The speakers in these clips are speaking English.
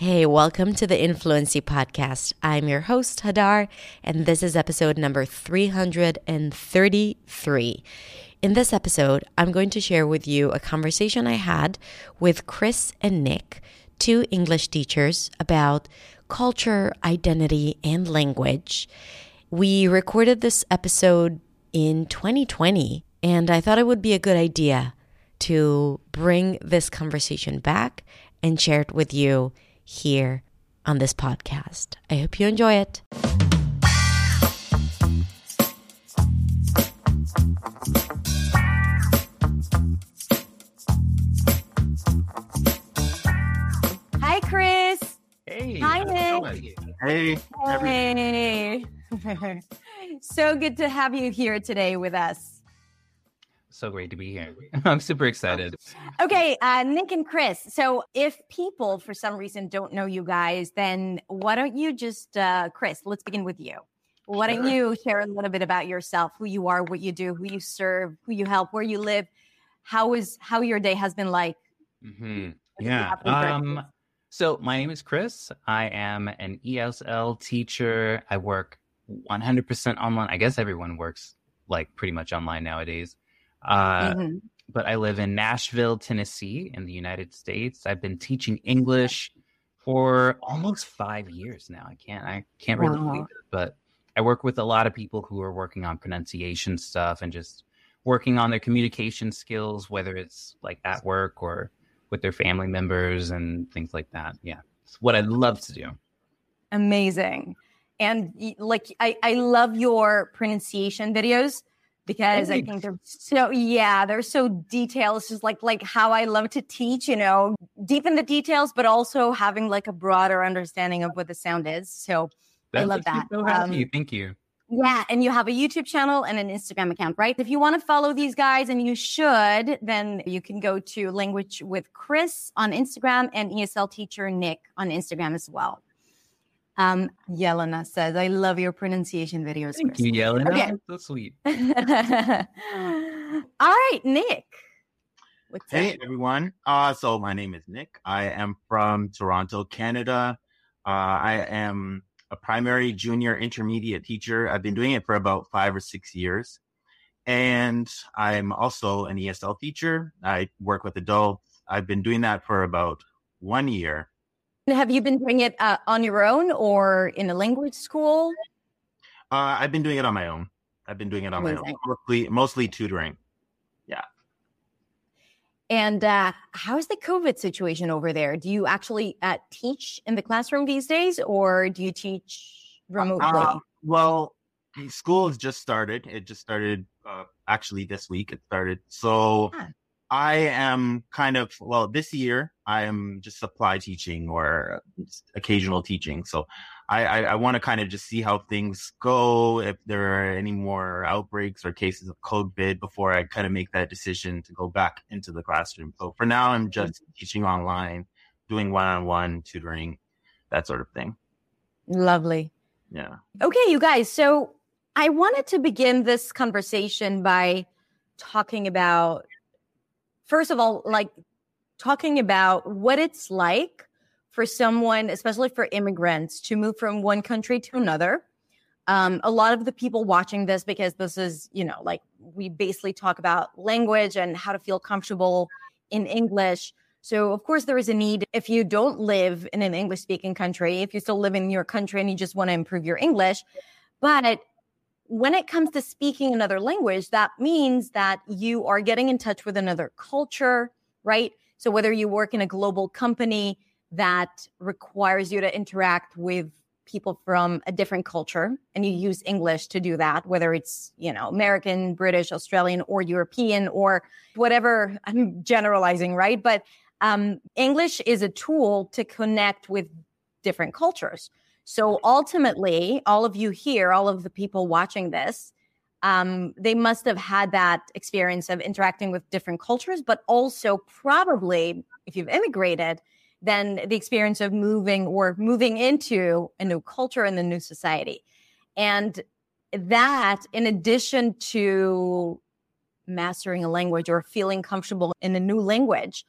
Hey, welcome to the Influency Podcast. I'm your host, Hadar, and this is episode number 333. In this episode, I'm going to share with you a conversation I had with Chris and Nick, two English teachers, about culture, identity, and language. We recorded this episode in 2020, and I thought it would be a good idea to bring this conversation back and share it with you here on this podcast. I hope you enjoy it. Hi, Chris. Hey. Hi, Nick. Hey. Hey. so good to have you here today with us. So great to be here. I'm super excited. Okay, uh, Nick and Chris. So, if people for some reason don't know you guys, then why don't you just, uh, Chris, let's begin with you. Why don't you share a little bit about yourself, who you are, what you do, who you serve, who you help, where you live, how is how your day has been like? hmm Yeah. Um, so my name is Chris. I am an ESL teacher. I work 100% online. I guess everyone works like pretty much online nowadays. Uh, Mhm. But I live in Nashville, Tennessee, in the United States. I've been teaching English for almost five years now. I can't. I can't really Wow. believe it. But I work with a lot of people who are working on pronunciation stuff and just working on their communication skills, whether it's like at work or with their family members and things like that. Yeah, it's what I'd love to do. Amazing. And like I, I love your pronunciation videos because I think they're so yeah, they're so detailed. It's just like like how I love to teach, you know, deep in the details, but also having like a broader understanding of what the sound is. So I love that. So happy. Um, Thank you. yeah, and you have a YouTube channel and an Instagram account, right? If you want to follow these guys, and you should, then you can go to Language with Chris on Instagram and ESL Teacher Nick on Instagram as well. Um, Yelena says, "I love your pronunciation videos." Thank Chris. you, Yelena. Okay. So sweet. All right, Nick. What's Hey up? everyone. Uh so my name is Nick. I am from Toronto, Canada. Uh I am a primary junior intermediate teacher. I've been doing it for about 5 or 6 years. And I'm also an ESL teacher. I work with adults. I've been doing that for about 1 year. Have you been doing it uh, on your own or in a language school? Uh I've been doing it on my own. I've been doing it on my own. Mostly mostly tutoring. Yeah. And uh, how's the COVID situation over there? Do you actually uh, teach in the classroom these days, or do you teach remotely? Uh, well, school has just started. It just started uh, actually this week. It started. So Ah. I am kind of well this year. I am just supply teaching or occasional teaching. So I I, I want to kind of just see how things go. If there are any more outbreaks or cases of COVID before I kind of make that decision to go back into the classroom. So for now, I'm mm-hmm. just teaching online, doing one-on-one tutoring, that sort of thing. Lovely. Yeah. Okay, you guys. So I wanted to begin this conversation by talking about, first of all, like talking about what it's like for someone, especially for immigrants, to move from one country to another. Um, a lot of the people watching this, because this is, you know, like we basically talk about language and how to feel comfortable in English. So, of course, there is a need if you don't live in an English speaking country, if you still live in your country and you just want to improve your English. But when it comes to speaking another language, that means that you are getting in touch with another culture, right? So, whether you work in a global company that requires you to interact with people from a different culture and you use English to do that, whether it's, you know, American, British, Australian, or European, or whatever, I'm generalizing, right? But um, English is a tool to connect with different cultures. So ultimately, all of you here, all of the people watching this, um, they must have had that experience of interacting with different cultures, but also probably, if you've immigrated, then the experience of moving or moving into a new culture and a new society. And that, in addition to mastering a language or feeling comfortable in a new language,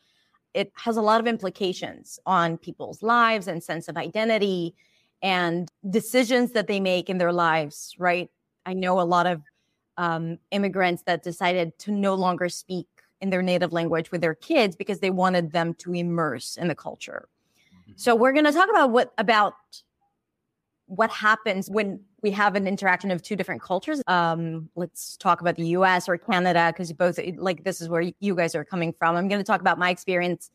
it has a lot of implications on people's lives and sense of identity and decisions that they make in their lives, right? I know a lot of um, immigrants that decided to no longer speak in their native language with their kids because they wanted them to immerse in the culture. Mm-hmm. So we're going to talk about what about what happens when we have an interaction of two different cultures. Um, let's talk about the U.S. or Canada because both like this is where you guys are coming from. I'm going to talk about my experience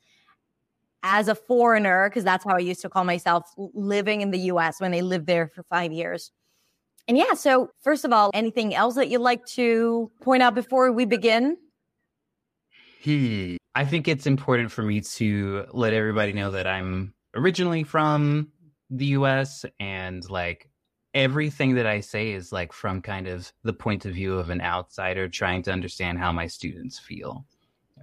as a foreigner because that's how I used to call myself living in the U.S. when I lived there for five years. And yeah, so first of all, anything else that you'd like to point out before we begin? I think it's important for me to let everybody know that I'm originally from the US and like everything that I say is like from kind of the point of view of an outsider trying to understand how my students feel.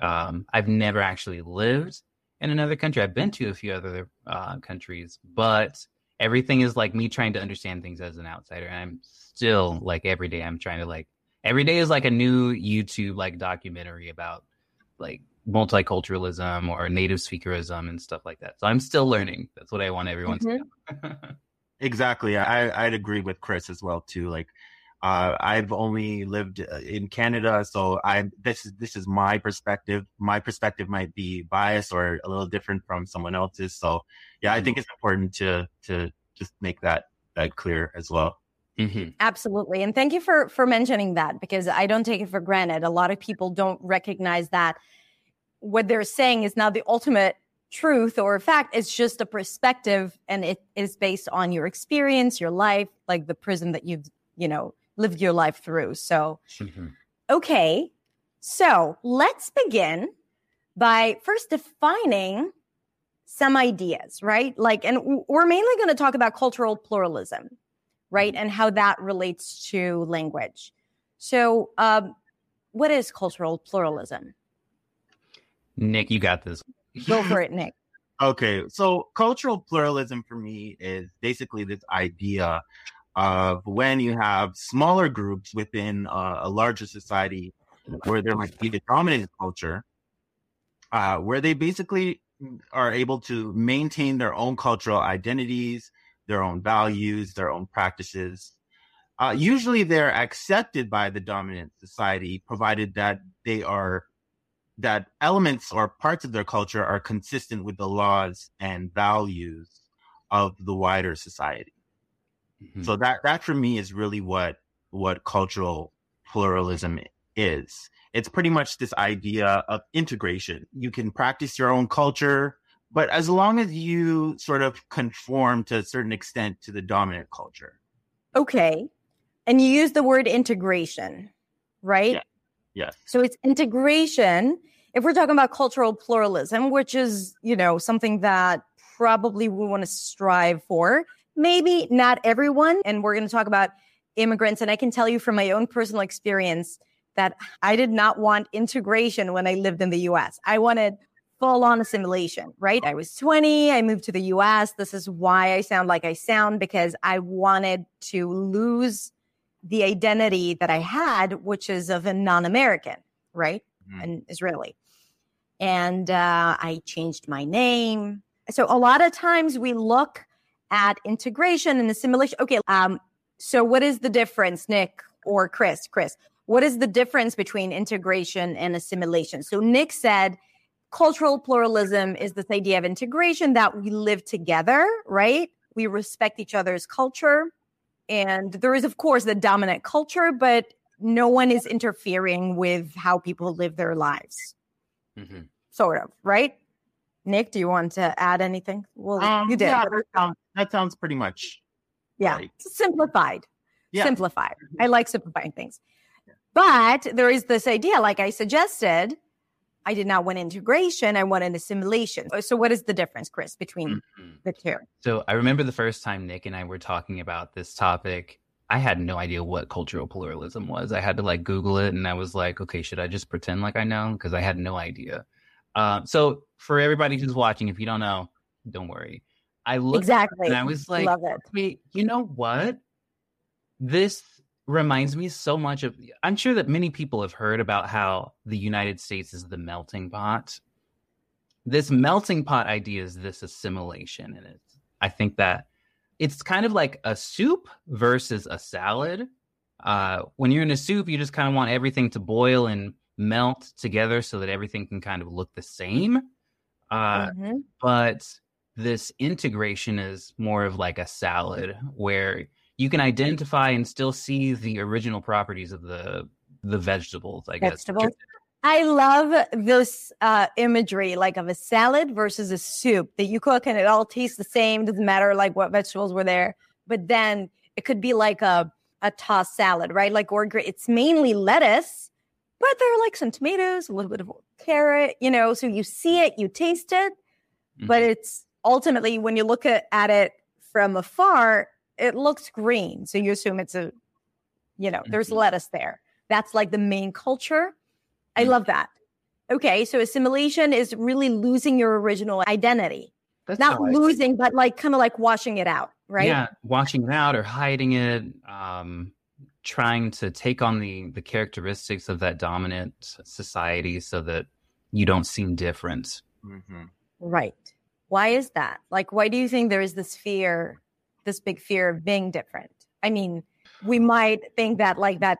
Um, I've never actually lived in another country. I've been to a few other uh, countries, but everything is like me trying to understand things as an outsider. And I'm still like every day I'm trying to like every day is like a new YouTube like documentary about like multiculturalism or native speakerism and stuff like that. So I'm still learning. That's what I want everyone mm-hmm. to know. exactly. I, I'd agree with Chris as well too. Like uh, I've only lived uh, in Canada, so I this is this is my perspective. My perspective might be biased or a little different from someone else's. So yeah, I think mm-hmm. it's important to to just make that that clear as well. Mm-hmm. Absolutely, and thank you for for mentioning that because I don't take it for granted. A lot of people don't recognize that what they're saying is not the ultimate truth or fact it's just a perspective and it is based on your experience your life like the prison that you've you know lived your life through so mm-hmm. okay so let's begin by first defining some ideas right like and we're mainly going to talk about cultural pluralism right mm-hmm. and how that relates to language so um, what is cultural pluralism Nick, you got this. Go for it, Nick. Okay, so cultural pluralism for me is basically this idea of when you have smaller groups within uh, a larger society where there might be the dominant culture, uh, where they basically are able to maintain their own cultural identities, their own values, their own practices. Uh, usually they're accepted by the dominant society, provided that they are that elements or parts of their culture are consistent with the laws and values of the wider society. Mm-hmm. So that that for me is really what what cultural pluralism is. It's pretty much this idea of integration. You can practice your own culture, but as long as you sort of conform to a certain extent to the dominant culture. Okay. And you use the word integration, right? Yeah. Yes. So it's integration. If we're talking about cultural pluralism, which is, you know, something that probably we want to strive for, maybe not everyone. And we're going to talk about immigrants. And I can tell you from my own personal experience that I did not want integration when I lived in the US. I wanted full on assimilation, right? I was 20. I moved to the US. This is why I sound like I sound because I wanted to lose the identity that I had, which is of a non American, right? Mm-hmm. An Israeli. And uh, I changed my name. So a lot of times we look at integration and assimilation. Okay. Um, so what is the difference, Nick or Chris? Chris, what is the difference between integration and assimilation? So Nick said cultural pluralism is this idea of integration that we live together, right? We respect each other's culture and there is, of course, the dominant culture, but no one is interfering with how people live their lives. Mm-hmm. Sort of, right? Nick, do you want to add anything? Well, um, you did. Yeah, that sounds, that sounds pretty much. Yeah, like... simplified. Yeah. Simplified. I like simplifying things. But there is this idea, like I suggested, I did not want integration. I wanted assimilation. So, what is the difference, Chris, between mm-hmm. the two? So, I remember the first time Nick and I were talking about this topic. I had no idea what cultural pluralism was. I had to like Google it, and I was like, okay, should I just pretend like I know? Because I had no idea. Uh, so, for everybody who's watching, if you don't know, don't worry. I looked exactly, and I was like, Love it. wait, you know what? This reminds me so much of I'm sure that many people have heard about how the United States is the melting pot this melting pot idea is this assimilation, and it's I think that it's kind of like a soup versus a salad. Uh, when you're in a soup, you just kind of want everything to boil and melt together so that everything can kind of look the same. Uh, mm-hmm. But this integration is more of like a salad where you can identify and still see the original properties of the the vegetables. I guess. I love this uh, imagery, like of a salad versus a soup that you cook and it all tastes the same. Doesn't matter like what vegetables were there, but then it could be like a a tossed salad, right? Like or it's mainly lettuce, but there are like some tomatoes, a little bit of carrot, you know. So you see it, you taste it, mm-hmm. but it's ultimately when you look at, at it from afar, it looks green. So you assume it's a, you know, mm-hmm. there's lettuce there. That's like the main culture I mm. love that. Okay, so assimilation is really losing your original identity. That's Not losing, but like kind of like washing it out, right? Yeah, washing it out or hiding it, um, trying to take on the the characteristics of that dominant society so that you don't seem different. Mm-hmm. Right. Why is that? Like, why do you think there is this fear, this big fear of being different? I mean, we might think that like that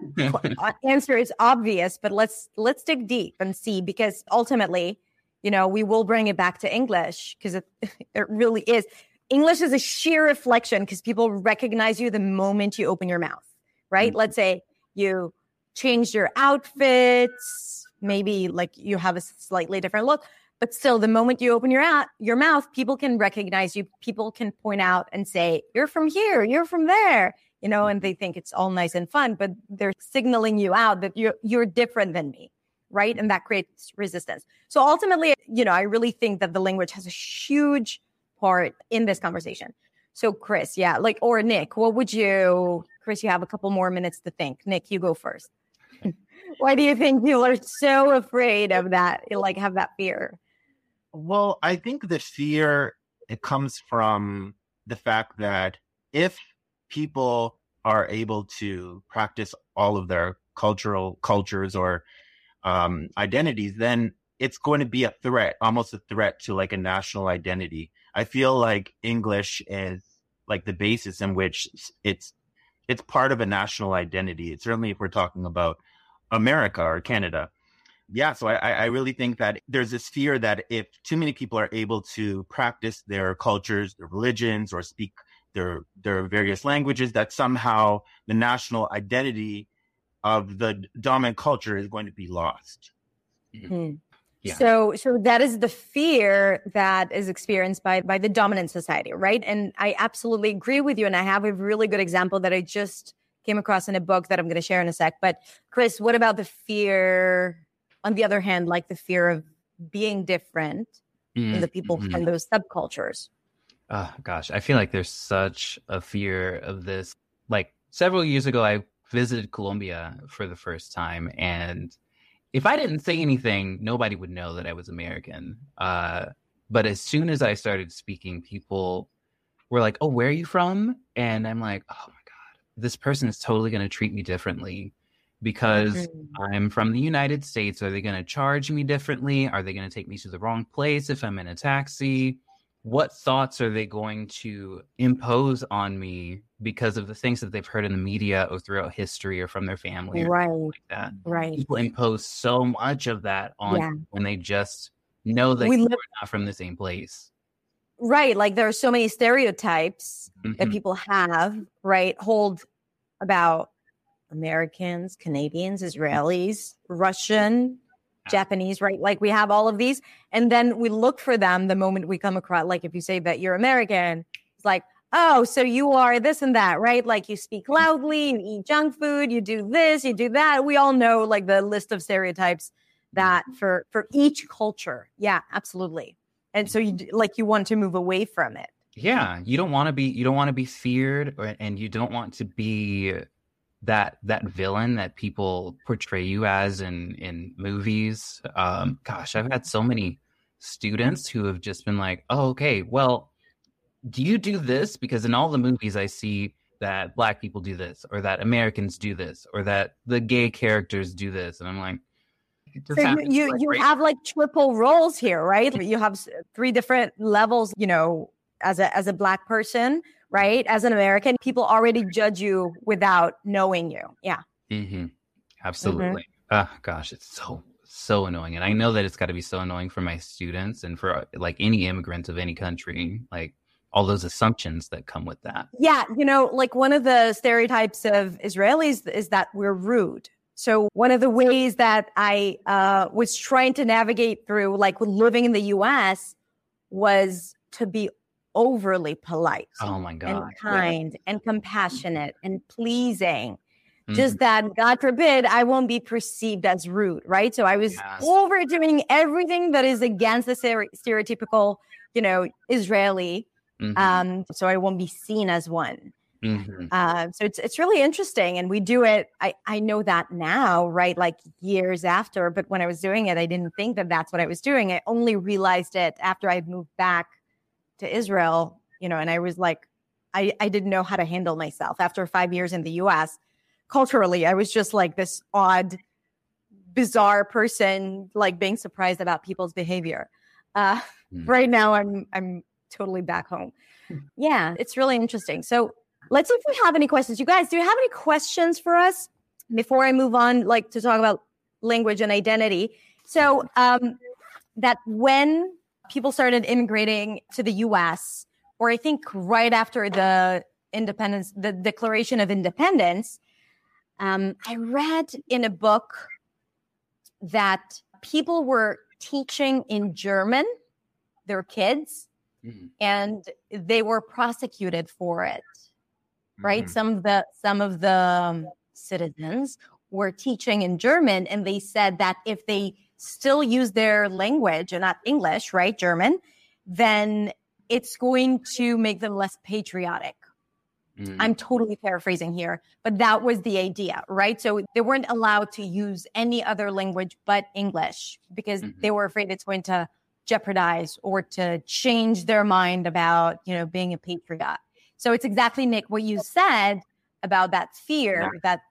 answer is obvious but let's let's dig deep and see because ultimately you know we will bring it back to english because it, it really is english is a sheer reflection because people recognize you the moment you open your mouth right mm-hmm. let's say you changed your outfits maybe like you have a slightly different look but still the moment you open your out your mouth people can recognize you people can point out and say you're from here you're from there you know, and they mm-hmm. think it's all nice and fun, but they're signaling you out that you're you're different than me, right? And that creates resistance. So ultimately, you know, I really think that the language has a huge part in this conversation. So Chris, yeah, like or Nick, what would you Chris, you have a couple more minutes to think. Nick, you go first. Why do you think people are so afraid of that? Like have that fear? Well, I think the fear it comes from the fact that if people are able to practice all of their cultural cultures or um, identities, then it's going to be a threat, almost a threat to like a national identity. I feel like English is like the basis in which it's it's part of a national identity. It's certainly if we're talking about America or Canada. Yeah, so I, I really think that there's this fear that if too many people are able to practice their cultures, their religions, or speak their their various languages that somehow the national identity of the dominant culture is going to be lost. Mm-hmm. Yeah. So so that is the fear that is experienced by by the dominant society, right? And I absolutely agree with you and I have a really good example that I just came across in a book that I'm going to share in a sec. But Chris, what about the fear on the other hand like the fear of being different mm-hmm. in the people mm-hmm. from those subcultures? Oh gosh, I feel like there's such a fear of this. Like several years ago, I visited Colombia for the first time, and if I didn't say anything, nobody would know that I was American. Uh, but as soon as I started speaking, people were like, "Oh, where are you from?" And I'm like, "Oh my god, this person is totally going to treat me differently." Because mm-hmm. I'm from the United States, are they going to charge me differently? Are they going to take me to the wrong place if I'm in a taxi? what thoughts are they going to impose on me because of the things that they've heard in the media or throughout history or from their family right like right people impose so much of that on yeah. when they just know that we live- not from the same place right like there are so many stereotypes mm-hmm. that people have right hold about americans canadians israelis russian Japanese, right? Like we have all of these. And then we look for them the moment we come across, like if you say that you're American, it's like, oh, so you are this and that, right? Like you speak mm. loudly, you eat junk food, you do this, you do that. We all know like the list of stereotypes that mm. for for each culture. Yeah, absolutely. And so you like you want to move away from it. Yeah, you don't want to be you don't want to be feared or, and you don't want to be that that villain that people portray you as in in movies. Um, gosh, I've had so many students who have just been like, "Oh, okay, well, do you do this?" Because in all the movies, I see that black people do this, or that Americans do this, or that the gay characters do this, and I'm like, so you you, like you have like triple roles here, right? You have three different levels. You know, as a as a black person, right? As an American, people already judge you without knowing you. Yeah. Mm-hmm. Absolutely. Mm-hmm. Oh, gosh, it's so so annoying, and I know that it's got to be so annoying for my students and for like any immigrant of any country. Like all those assumptions that come with that. Yeah, you know, like one of the stereotypes of Israelis is that we're rude. So one of the ways that I uh, was trying to navigate through, like living in the U.S., was to be overly polite. Oh my god, and kind yeah. and compassionate and pleasing. Mm-hmm. Just that, God forbid, I won't be perceived as rude, right? So I was yes. overdoing everything that is against the stereotypical, you know, Israeli Mm-hmm. Um, so I won't be seen as one. Mm-hmm. Uh, so it's it's really interesting, and we do it. I I know that now, right? Like years after, but when I was doing it, I didn't think that that's what I was doing. I only realized it after I moved back to Israel, you know, and I was like, I I didn't know how to handle myself after five years in the U.S. Culturally, I was just like this odd, bizarre person, like being surprised about people's behavior. Uh, mm. Right now, I'm I'm totally back home. Hmm. Yeah, it's really interesting. So let's see if we have any questions. You guys, do you have any questions for us before I move on, like to talk about language and identity? So um, that when people started immigrating to the U.S., or I think right after the independence, the Declaration of Independence, um, I read in a book that people were teaching in German their kids mm-hmm. and they were prosecuted for it right mm-hmm. some of the some of the um, citizens were teaching in german and they said that if they still use their language and not english right german then it's going to make them less patriotic mm-hmm. i'm totally paraphrasing here but that was the idea right so they weren't allowed to use any other language but english because mm-hmm. they were afraid it's going to jeopardize or to change their mind about, you know, being a patriot. So it's exactly Nick what you said about that fear that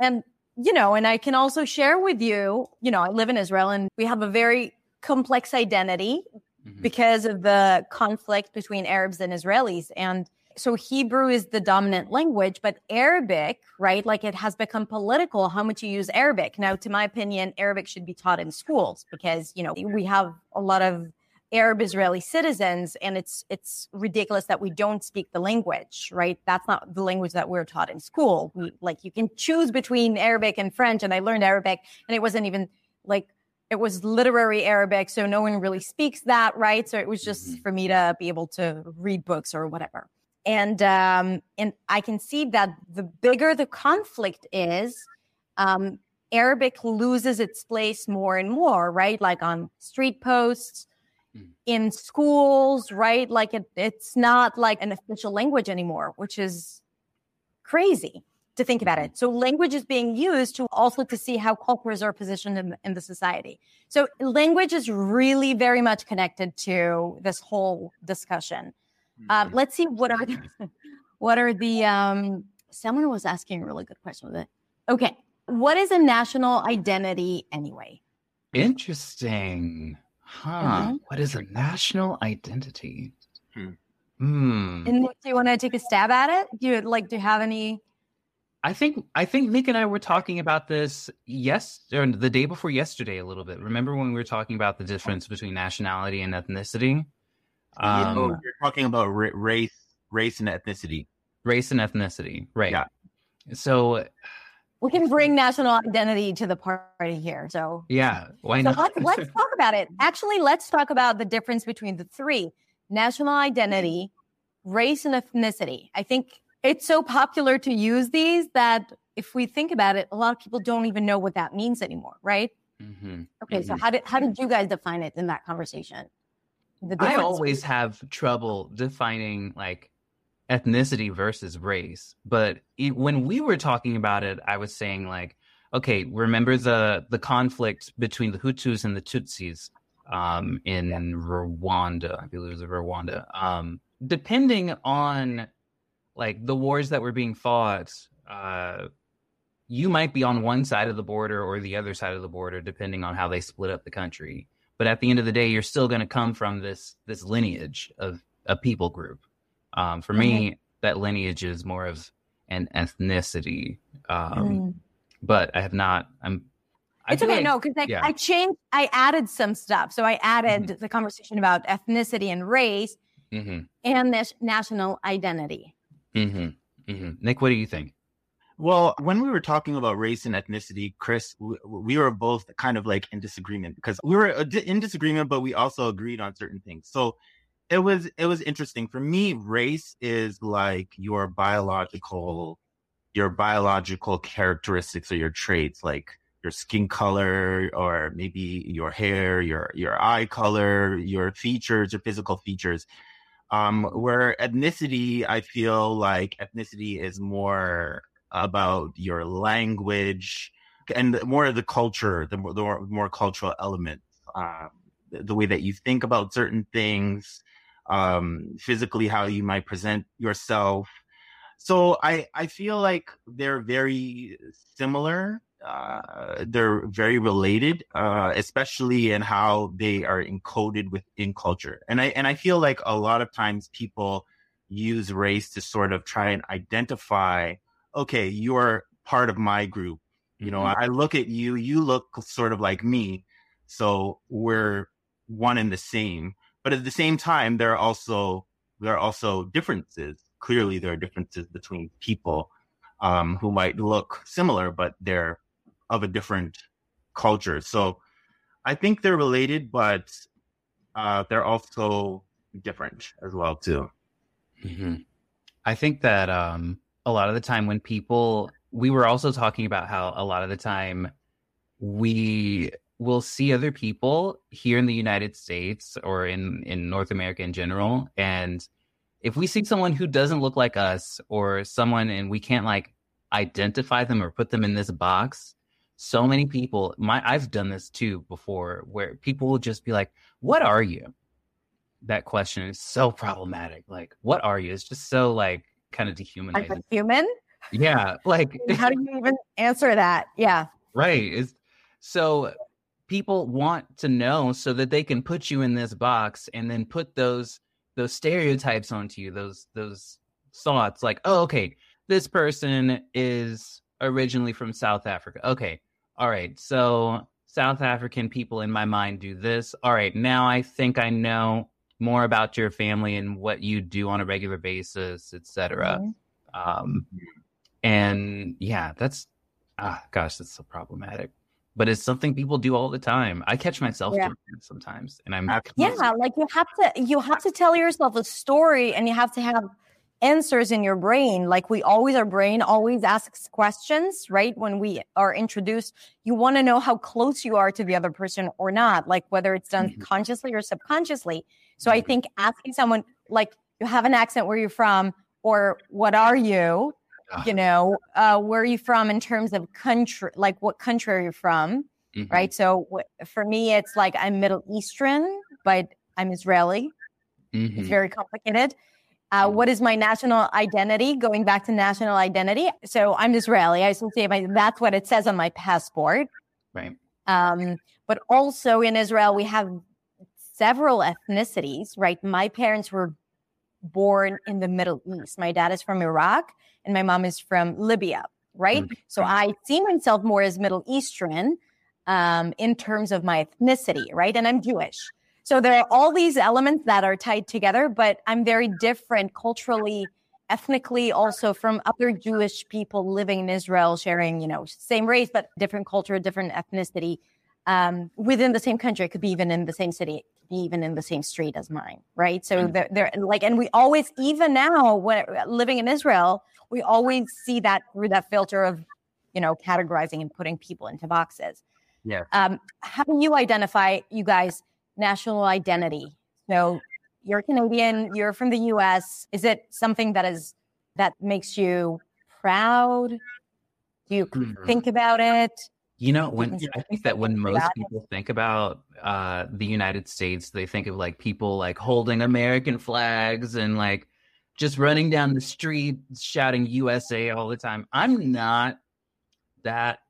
and you know, and I can also share with you, you know, I live in Israel and we have a very complex identity mm-hmm. because of the conflict between Arabs and Israelis and so Hebrew is the dominant language, but Arabic, right? Like it has become political how much you use Arabic. Now, to my opinion, Arabic should be taught in schools because, you know, we have a lot of Arab Israeli citizens and it's it's ridiculous that we don't speak the language, right? That's not the language that we're taught in school. We like you can choose between Arabic and French and I learned Arabic and it wasn't even like it was literary Arabic, so no one really speaks that, right? So it was just mm-hmm. for me to be able to read books or whatever and um, and I can see that the bigger the conflict is, um, Arabic loses its place more and more, right? Like on street posts, mm. in schools, right? Like it, it's not like an official language anymore, which is crazy to think about it. Mm-hmm. So language is being used to also to see how cultures are positioned in, in the society. So language is really very much connected to this whole discussion. Um, let's see what are the, what are the um, someone was asking a really good question with it. Okay, what is a national identity anyway? Interesting, huh? Mm-hmm. What is a national identity? Hmm. Hmm. And do you want to take a stab at it? Do you like? Do you have any? I think I think Nick and I were talking about this yes or the day before yesterday a little bit. Remember when we were talking about the difference between nationality and ethnicity? Um, you you're talking about race, race and ethnicity. Race and ethnicity, right? Yeah. So we can bring national identity to the party here. So yeah, why so not? Let's, let's talk about it. Actually, let's talk about the difference between the three: national identity, race, and ethnicity. I think it's so popular to use these that if we think about it, a lot of people don't even know what that means anymore, right? Mm-hmm. Okay, mm-hmm. so how did how did you guys define it in that conversation? I always have trouble defining like ethnicity versus race, but it, when we were talking about it, I was saying like, okay, remember the the conflict between the Hutus and the Tutsis um, in Rwanda, I believe it was Rwanda. Um, depending on like the wars that were being fought, uh, you might be on one side of the border or the other side of the border, depending on how they split up the country. But at the end of the day, you're still going to come from this this lineage of a people group. Um, for mm-hmm. me, that lineage is more of an ethnicity. Um, mm. But I have not. I'm. I it's okay, like, no, because I, yeah. I changed. I added some stuff. So I added mm-hmm. the conversation about ethnicity and race, mm-hmm. and this national identity. Mm-hmm. mm-hmm. Nick, what do you think? Well, when we were talking about race and ethnicity, Chris, we, we were both kind of like in disagreement because we were uh, in disagreement, but we also agreed on certain things. So it was it was interesting for me. Race is like your biological your biological characteristics or your traits, like your skin color or maybe your hair, your your eye color, your features, your physical features. Um, where ethnicity, I feel like ethnicity is more about your language and more of the culture, the more, the more, cultural elements, um, the, way that you think about certain things, um, physically how you might present yourself. So I I feel like they're very similar. Uh, they're very related, uh, especially in how they are encoded within culture. And I and I feel like a lot of times people use race to sort of try and identify okay, you're part of my group. You know, mm-hmm. I look at you, you look sort of like me. So we're one and the same. But at the same time, there are also there are also differences. Clearly, there are differences between people um, who might look similar, but they're of a different culture. So I think they're related, but uh, they're also different as well too. Mm-hmm. I think that um, a lot of the time when people we were also talking about how a lot of the time we will see other people here in the United States or in in North America in general and if we see someone who doesn't look like us or someone and we can't like identify them or put them in this box so many people my I've done this too before where people will just be like what are you that question is so problematic like what are you it's just so like kind of dehumanizing. Like a human? Yeah. Like how do you even answer that? Yeah. Right. Is so people want to know so that they can put you in this box and then put those those stereotypes onto you, those those thoughts like, oh, okay, this person is originally from South Africa. Okay. All right. So South African people in my mind do this. All right. Now I think I know more about your family and what you do on a regular basis, etc. Mm-hmm. Um, and yeah, that's ah, gosh, that's so problematic. But it's something people do all the time. I catch myself yeah. doing it sometimes, and I'm yeah, like you have to you have to tell yourself a story, and you have to have answers in your brain. Like we always, our brain always asks questions, right? When we are introduced, you want to know how close you are to the other person or not, like whether it's done mm-hmm. consciously or subconsciously. So I think asking someone like you have an accent where you're from or what are you? You know, uh, where are you from in terms of country? Like what country are you from? Mm-hmm. Right. So w- for me, it's like I'm Middle Eastern, but I'm Israeli. Mm-hmm. It's very complicated. Uh, what is my national identity? Going back to national identity. So I'm Israeli. I associate my, that's what it says on my passport. Right. Um, but also in Israel, we have several ethnicities, right? My parents were born in the Middle East. My dad is from Iraq and my mom is from Libya, right? Mm-hmm. So I see myself more as Middle Eastern um, in terms of my ethnicity, right? And I'm Jewish. So there are all these elements that are tied together, but I'm very different culturally, ethnically, also from other Jewish people living in Israel, sharing, you know, same race, but different culture, different ethnicity um, within the same country. It could be even in the same city, be even in the same street as mine, right? So mm-hmm. they're, they're, like, and we always, even now, when living in Israel, we always see that through that filter of, you know, categorizing and putting people into boxes. Yeah. Um, how do you identify, you guys, national identity? So you're Canadian, you're from the U.S. Is it something that is that makes you proud? Do you mm-hmm. think about it? You know, when I think that when most people think about uh, the United States, they think of like people like holding American flags and like just running down the street shouting USA all the time. I'm not that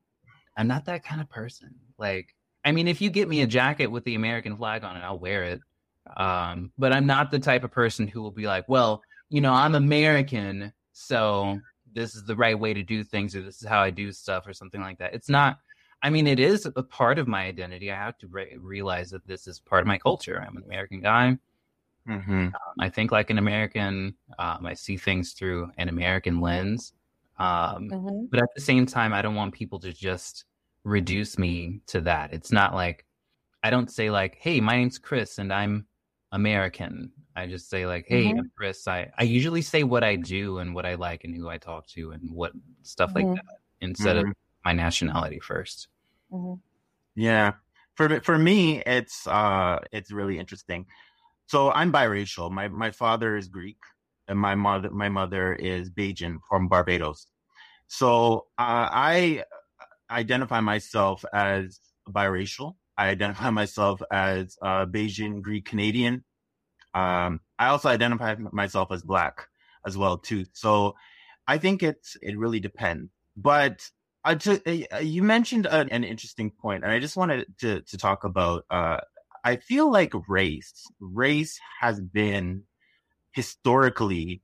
I'm not that kind of person. Like, I mean, if you get me a jacket with the American flag on it, I'll wear it. Um, but I'm not the type of person who will be like, well, you know, I'm American, so this is the right way to do things, or this is how I do stuff, or something like that. It's not. I mean, it is a part of my identity. I have to re- realize that this is part of my culture. I'm an American guy. Mm-hmm. Um, I think like an American. Um, I see things through an American lens. Um, Mhm. but at the same time, I don't want people to just reduce me to that. It's not like I don't say like, "Hey, my name's Chris and I'm American." I just say like, "Hey, Mhm. I'm Chris." I I usually say what I do and what I like and who I talk to and what stuff Mhm. like that instead of my nationality first. Mhm. Yeah. For for me, it's uh it's really interesting. So I'm biracial. My my father is Greek, and my mother my mother is Bajan from Barbados. So uh, I identify myself as biracial. I identify myself as uh, Bajan Greek Canadian. Um, I also identify myself as black as well too. So I think it's it really depends. But uh, uh, you mentioned an, an interesting point, and I just wanted to to talk about. Uh, I feel like race race has been historically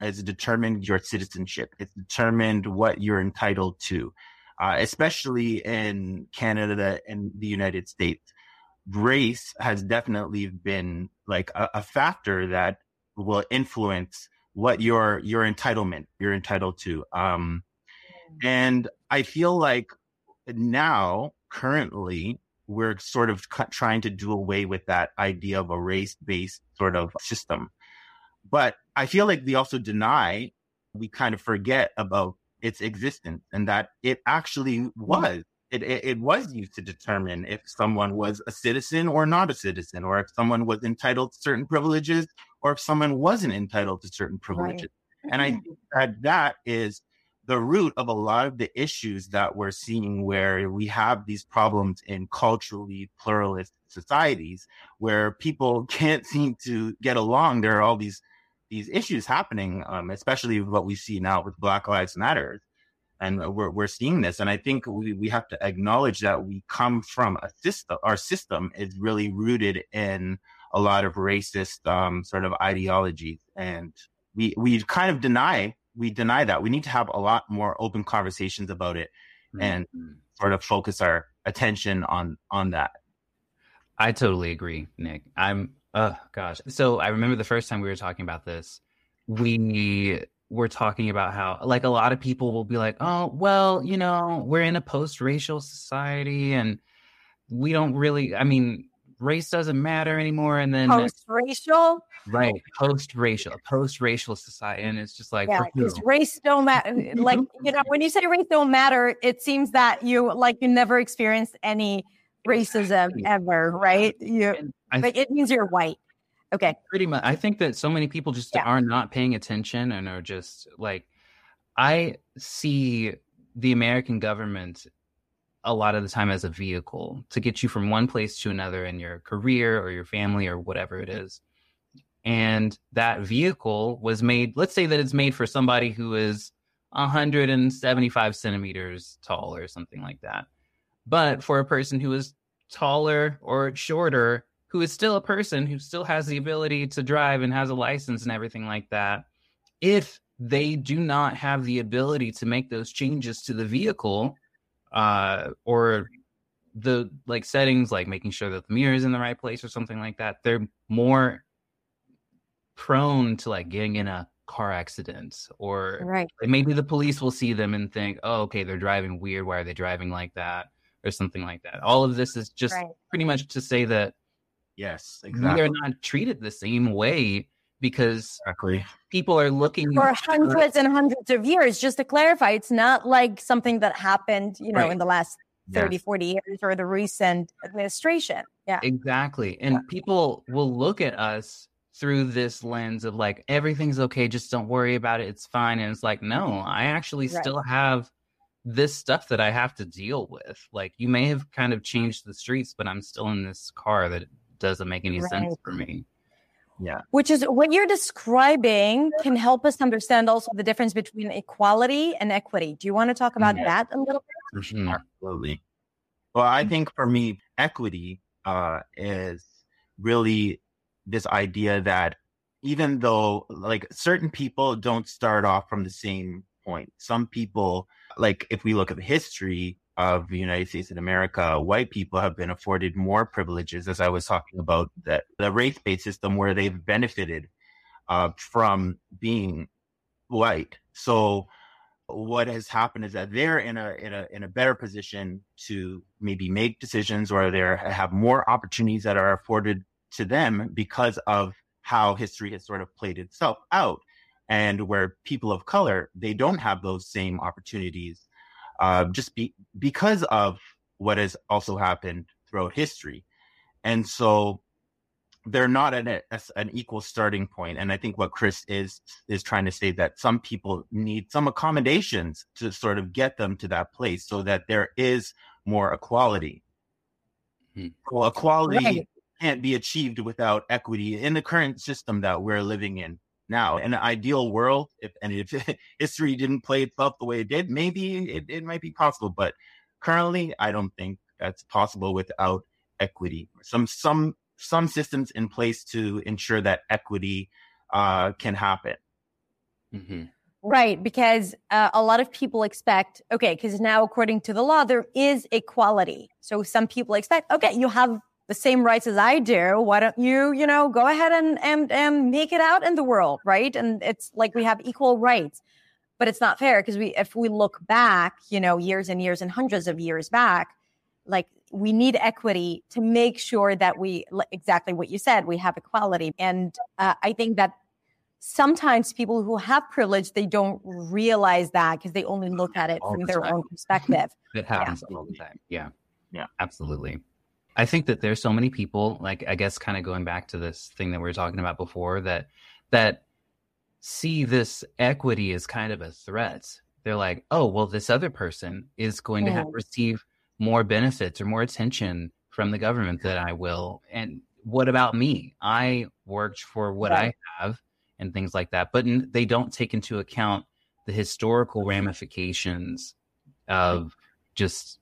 has determined your citizenship. It's determined what you're entitled to, uh, especially in Canada and the United States. Race has definitely been like a, a factor that will influence what your your entitlement you're entitled to. Um, and I feel like now, currently, we're sort of trying to do away with that idea of a race based sort of system. But I feel like we also deny, we kind of forget about its existence and that it actually hmm. was. It, it, it was used to determine if someone was a citizen or not a citizen, or if someone was entitled to certain privileges, or if someone wasn't entitled to certain privileges. And I mm-hmm. think that that is the root of a lot of the issues that we're seeing where we have these problems in culturally pluralist societies where people can't seem to get along. There are all these these issues happening, um, especially what we see now with Black Lives Matter. And we're we're seeing this. And I think we, we have to acknowledge that we come from a system our system is really rooted in a lot of racist um, sort of ideologies. And we we kind of deny we deny that. We need to have a lot more open conversations about it and Mhm. sort of focus our attention on on that. I totally agree, Nick. I'm oh gosh. So I remember the first time we were talking about this, we were talking about how like a lot of people will be like, "Oh, well, you know, we're in a post-racial society and we don't really I mean, race doesn't matter anymore." And then Post-racial, right, post-racial, post-racial society and it's just like yeah, because race don't matter. Uh, like you know, when you say race don't matter, it seems that you like you never experienced any racism Exactly. ever, right? You, I but it means you're white. Okay. pretty much i think that so many people just Yeah. are not paying attention and are just like i see the american government a lot of the time as a vehicle to get you from one place to another in your career or your family or whatever it is and that vehicle was made let's say that it's made for somebody who is 175 centimeters tall or something like that. But for a person who is taller or shorter who is still a person who still has the ability to drive and has a license and everything like that, if they do not have the ability to make those changes to the vehicle, uh, or the like settings, like making sure that the mirror is in the right place or something like that, they're more prone to like getting in a car accident or Right. maybe the police will see them and think, oh, okay, they're driving weird. Why are they driving like that? Or something like that. All of this is just Right. pretty much to say that Yes, we are not treated the same way because Exactly. people are looking For hundreds and hundreds of years, just to clarify, it's not like something that happened, you know, Right. in the last 30, Yes. 40 years or the recent administration. Yeah. exactly and people will look at us through this lens of like everything's okay just don't worry about it it's fine and it's like no i actually Right. still have this stuff that i have to deal with like you may have kind of changed the streets but i'm still in this car that doesn't make any sense for me Yeah. Which is what you're describing can help us understand also the difference between equality and equity. Do you want to talk about Yeah. that a little bit? Mhm. Absolutely. Well, I think for me, equity uh, is really this idea that even though like certain people don't start off from the same point, some people, like if we look at the history of the United States of America, white people have been afforded more privileges, as I was talking about that the race based system where they've benefited uh, from being white. So what has happened is that they're in a in a in a better position to maybe make decisions or they have more opportunities that are afforded to them because of how history has sort of played itself out and where people of color they don't have those same opportunities uh, just be, because of what has also happened throughout history and so they're not at a, an equal starting point and i think what chris is is trying to say that some people need some accommodations to sort of get them to that place so that there is more equality Hmm. well equality Right. Can't be achieved without equity in the current system that we're living in now in an ideal world if and if history didn't play itself the way it did maybe it, it might be possible but currently i don't think that's possible without equity some some some systems in place to ensure that equity uh, can happen Mhm. Right, because uh, a lot of people expect, okay, because now according to the law, there is equality. So some people expect, okay, you have the same rights as I do. Why don't you, you know, go ahead and and and make it out in the world, right? And it's like we have equal rights, but it's not fair because we, if we look back, you know, years and years and hundreds of years back, like we need equity to make sure that we exactly what you said, we have equality, and uh, I think that sometimes people who have privilege they don't realize that because they only look at it All from the their time. own perspective It happens all the time. Yeah. Yeah. Absolutely. I think that there's so many people, like I guess kind of going back to this thing that we were talking about before, that that see this equity as kind of a threat. They're like, oh, well, this other person is going to have receive more benefits or more attention from the government than I will. And what about me? I worked for what Right. I have and things like that. But n- they don't take into account the historical ramifications of just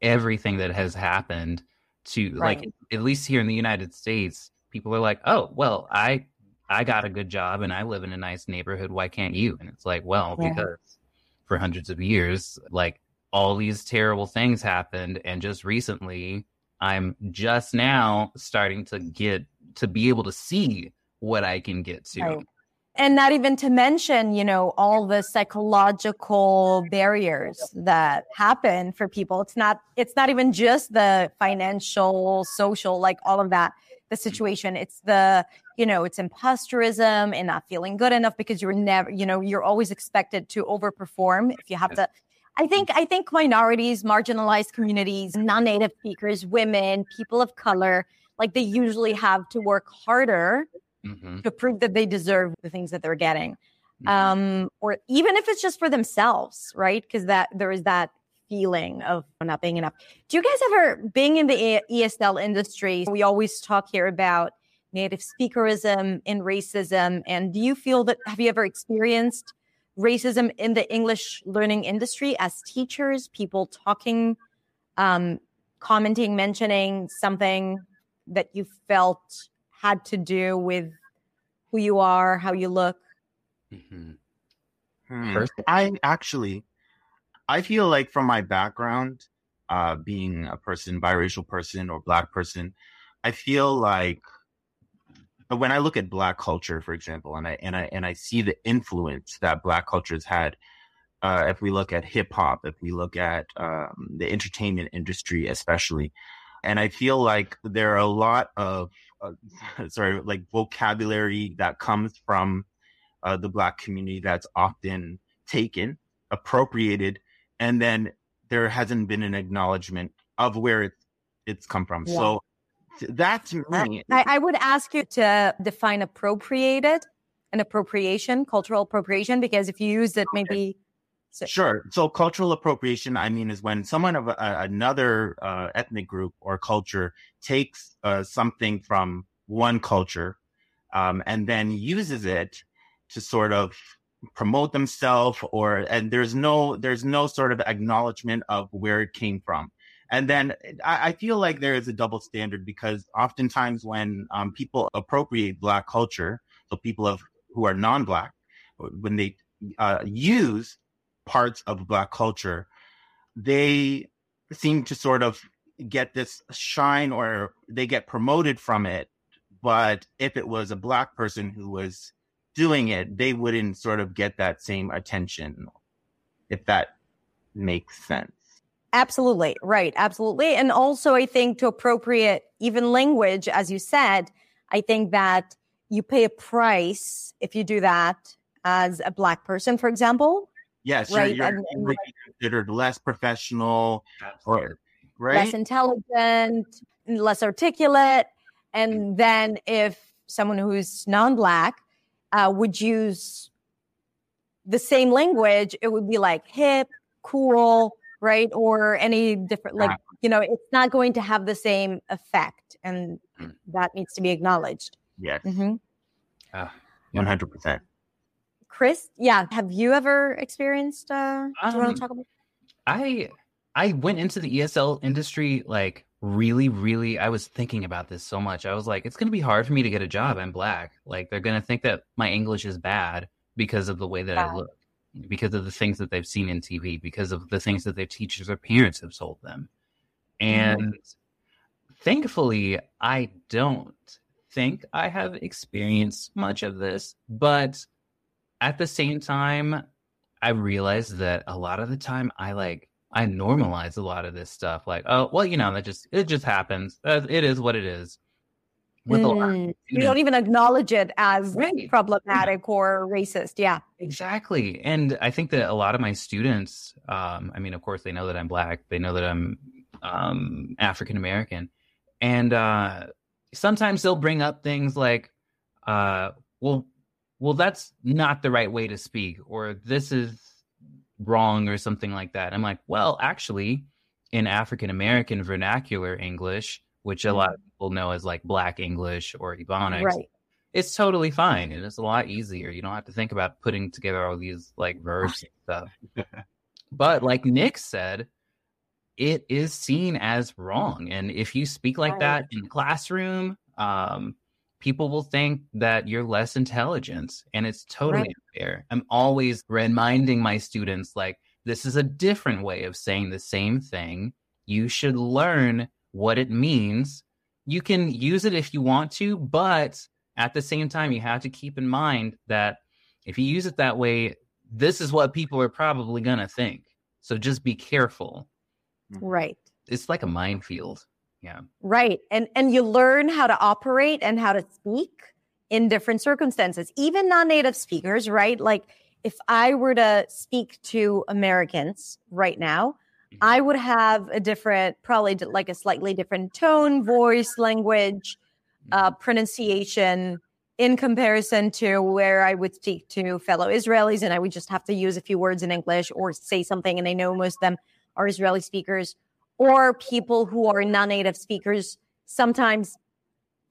everything that has happened to like at least here in the United States, people are like, "Oh, well, I I got a good job and I live in a nice neighborhood. Why can't you?" And it's like, well, Yeah. because for hundreds of years, like all these terrible things happened, and just recently, I'm just now starting to get to be able to see what I can get to. Right. And not even to mention you know all the psychological barriers that happen for people. It's not it's not even just the financial social like all of that the situation. It's the you know it's imposterism and not feeling good enough because you're never you know you're always expected to overperform if you have to. I think I think minorities, marginalized communities, non-native speakers, women, people of color, like they usually have to work harder Mhm. to prove that they deserve the things that they're getting Mhm. um or even if it's just for themselves right because that there is that feeling of not being enough do you guys ever being in the esl industry we always talk here about native speakerism and racism and do you feel that have you ever experienced racism in the english learning industry as teachers people talking um commenting mentioning something that you felt had to do with who you are how you look Mhm. Hmm. First- I actually, I feel like from my background, uh, being a person, biracial person or black person, I feel like when I look at black culture, for example, and I and I and I see the influence that black culture has had. Uh, if we look at hip hop, if we look at um, the entertainment industry, especially, and I feel like there are a lot of uh, sorry, like vocabulary that comes from uh, the black community that's often taken, appropriated, and then there hasn't been an acknowledgement of where it's it's come from. Yeah. So that to me, I, I would ask you to define appropriated and appropriation, cultural appropriation, because if you use it, maybe Sure. So cultural appropriation, I mean, is when someone of a, another uh, ethnic group or culture takes uh, something from one culture um, and then uses it to sort of promote themselves or and there's no there's no sort of acknowledgement of where it came from and then I, I feel like there is a double standard because oftentimes when um, people appropriate black culture so people of who are non-black when they uh, use parts of black culture they seem to sort of get this shine or they get promoted from it but if it was a black person who was doing it, they wouldn't sort of get that same attention, if that makes sense. Absolutely. Right. Absolutely. And also, I think to appropriate even language, as you said, I think that you pay a price if you do that as a Black person, for example. Yes, right? you're, you're, you're considered less professional or right? less intelligent, less articulate. And then if someone who's non Black uh, would use the same language, it would be like hip, cool, right? Or any different, like, you know, it's not going to have the same effect. And mm. that needs to be acknowledged. Yes. Mm-hmm. Uh, 100%. Chris, yeah. Have you ever experienced, uh, do you um, want to talk about? I, I went into the ESL industry like really, really, I was thinking about this so much. I was like, it's going to be hard for me to get a job. I'm black. Like, they're going to think that my English is bad because of the way that I look, because of the things that they've seen in TV, because of the things that their teachers or parents have told them. And mm-hmm. thankfully, I don't think I have experienced much of this. But at the same time, I realized that a lot of the time I like I normalize a lot of this stuff. Like, oh, well, you know, that just it just happens. Uh, it is what it is. With mm, a lot, mm, you, know, don't even acknowledge it as right. problematic yeah. or racist. Yeah, exactly. And I think that a lot of my students, um, I mean, of course, they know that I'm black. They know that I'm um, African American, and uh, sometimes they'll bring up things like, uh, "Well, well, that's not the right way to speak," or "This is." wrong or something like that. I'm like, well, actually, in African American vernacular English, which a lot of mm-hmm. people know as like Black English or Ebonics, right. it's totally fine and it's a lot easier. You don't have to think about putting together all these like verbs and stuff. but like Nick said, it is seen as wrong, and if you speak like right. that in the classroom, um, people will think that you're less intelligent and it's totally right. unfair. I'm always reminding my students like this is a different way of saying the same thing. You should learn what it means. You can use it if you want to, but at the same time you have to keep in mind that if you use it that way, this is what people are probably going to think. So just be careful. Mm-hmm. Right. It's like a minefield. Yeah. Right. And and you learn how to operate and how to speak in different circumstances, even non-native speakers, right? Like if I were to speak to Americans right now, mm-hmm. I would have a different, probably like a slightly different tone, voice, language, uh, mm-hmm. pronunciation in comparison to where I would speak to fellow Israelis and I would just have to use a few words in English or say something. And I know most of them are Israeli speakers or people who are non-native speakers sometimes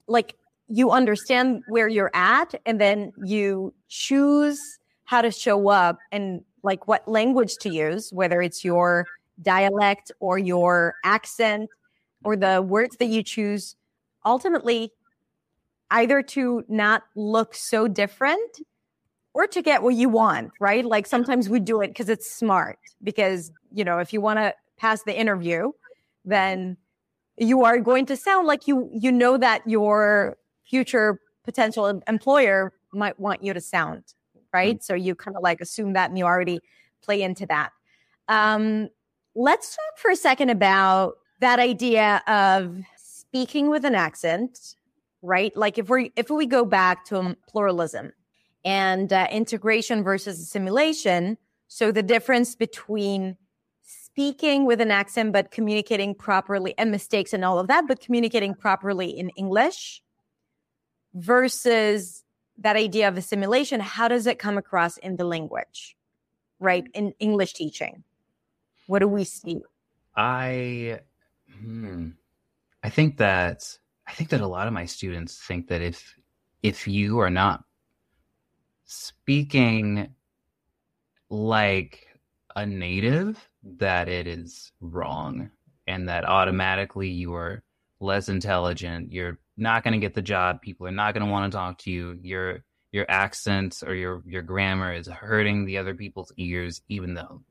like you understand where you're at and then you choose how to show up and like what language to use whether it's your dialect or your accent or the words that you choose. Ultimately either to not look so different or to get what you want right? Like sometimes we do it because it's smart because you know if you want to pass the interview, then you are going to sound like you you know that your future potential employer might want you to sound right? Mm-hmm. so you kind of like assume that and you already play into that. Um, let's talk for a second about that idea of speaking with an accent right? Like if we if we go back to pluralism and uh, integration versus assimilation so the difference between speaking with an accent but communicating properly and mistakes and all of that but communicating properly in english versus that idea of assimilation how does it come across in the language right? In english teaching. What do we see? I hmm, i think that i think that a lot of my students think that if if you are not speaking like a native, that it is wrong and that automatically you are less intelligent. You're not going to get the job. People are not going to want to talk to you. Your your accent or your your grammar is hurting the other people's ears, even though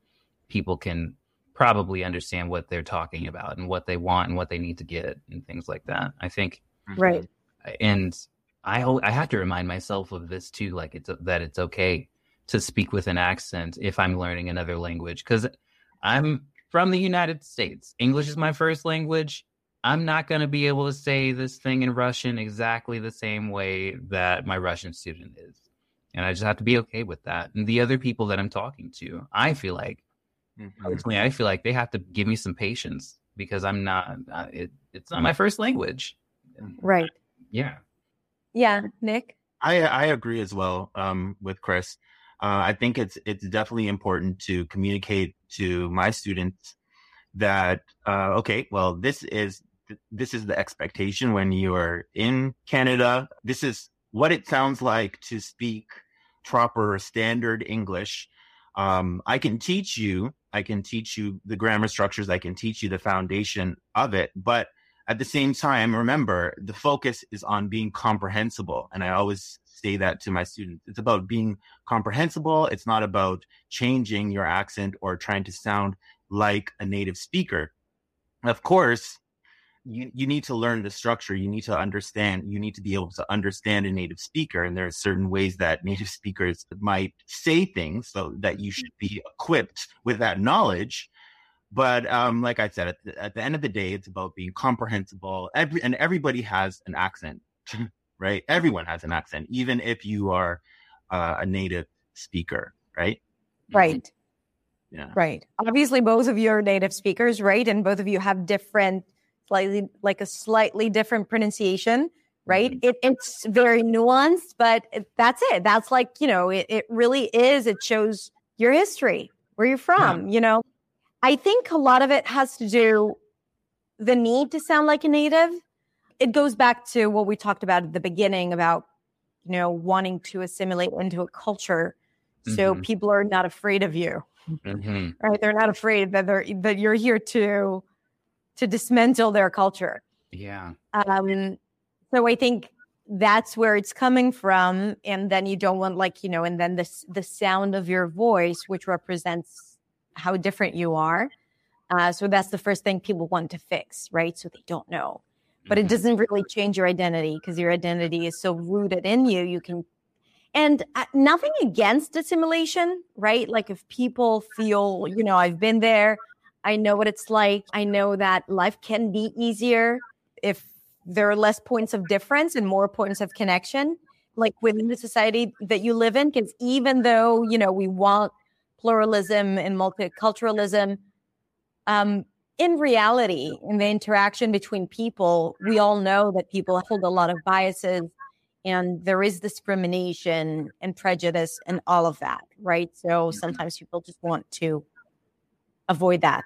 people can probably understand what they're talking about and what they want and what they need to get and things like that. I think mm-hmm. right. And I I have to remind myself of this too, like it's that it's okay to speak with an accent if I'm learning another language because I'm from the United States. English is my first language. I'm not going to be able to say this thing in Russian exactly the same way that my Russian student is. And I just have to be okay with that. And the other people that I'm talking to, I feel like, mm-hmm. I feel like they have to give me some patience because I'm not, uh, it, it's not my first language. Right. Yeah. Yeah. Nick? I, I agree as well um, with Chris. Uh, I think it's it's definitely important to communicate to my students that uh, okay, well, this is this is the expectation when you are in Canada. This is what it sounds like to speak proper standard English. Um, I can teach you. I can teach you the grammar structures. I can teach you the foundation of it, but at the same time, remember the focus is on being comprehensible. And I always say that to my students. It's about being comprehensible. It's not about changing your accent or trying to sound like a native speaker. Of course, you, you need to learn the structure. You need to understand, you need to be able to understand a native speaker. And there are certain ways that native speakers might say things so that you should be equipped with that knowledge. But um, like I said, at the, at the end of the day, it's about being comprehensible. Every, and everybody has an accent. right? Everyone has an accent, even if you are uh, a native speaker, right? Right. Yeah. Right. Obviously, both of you are native speakers, right? And both of you have different, slightly like a slightly different pronunciation, right? Mm-hmm. It, it's very nuanced, but it, that's it. That's like, you know, it, it really is. It shows your history, where you're from, yeah. you know? I think a lot of it has to do the need to sound like a native it goes back to what we talked about at the beginning about you know wanting to assimilate into a culture so mm-hmm. people are not afraid of you. Mm-hmm. right? They're not afraid that they're that you're here to to dismantle their culture. Yeah. Um so i think that's where it's coming from and then you don't want like you know and then this the sound of your voice which represents how different you are uh, so that's the first thing people want to fix right? So they don't know but it mm-hmm. doesn't really change your identity because your identity is so rooted in you you can and uh, nothing against assimilation right like if people feel you know i've been there i know what it's like i know that life can be easier if there are less points of difference and more points of connection like within the society that you live in because even though you know we want pluralism and multiculturalism um, in reality, in the interaction between people, we all know that people hold a lot of biases and there is discrimination and prejudice and all of that, right? So mm-hmm. sometimes people just want to avoid that.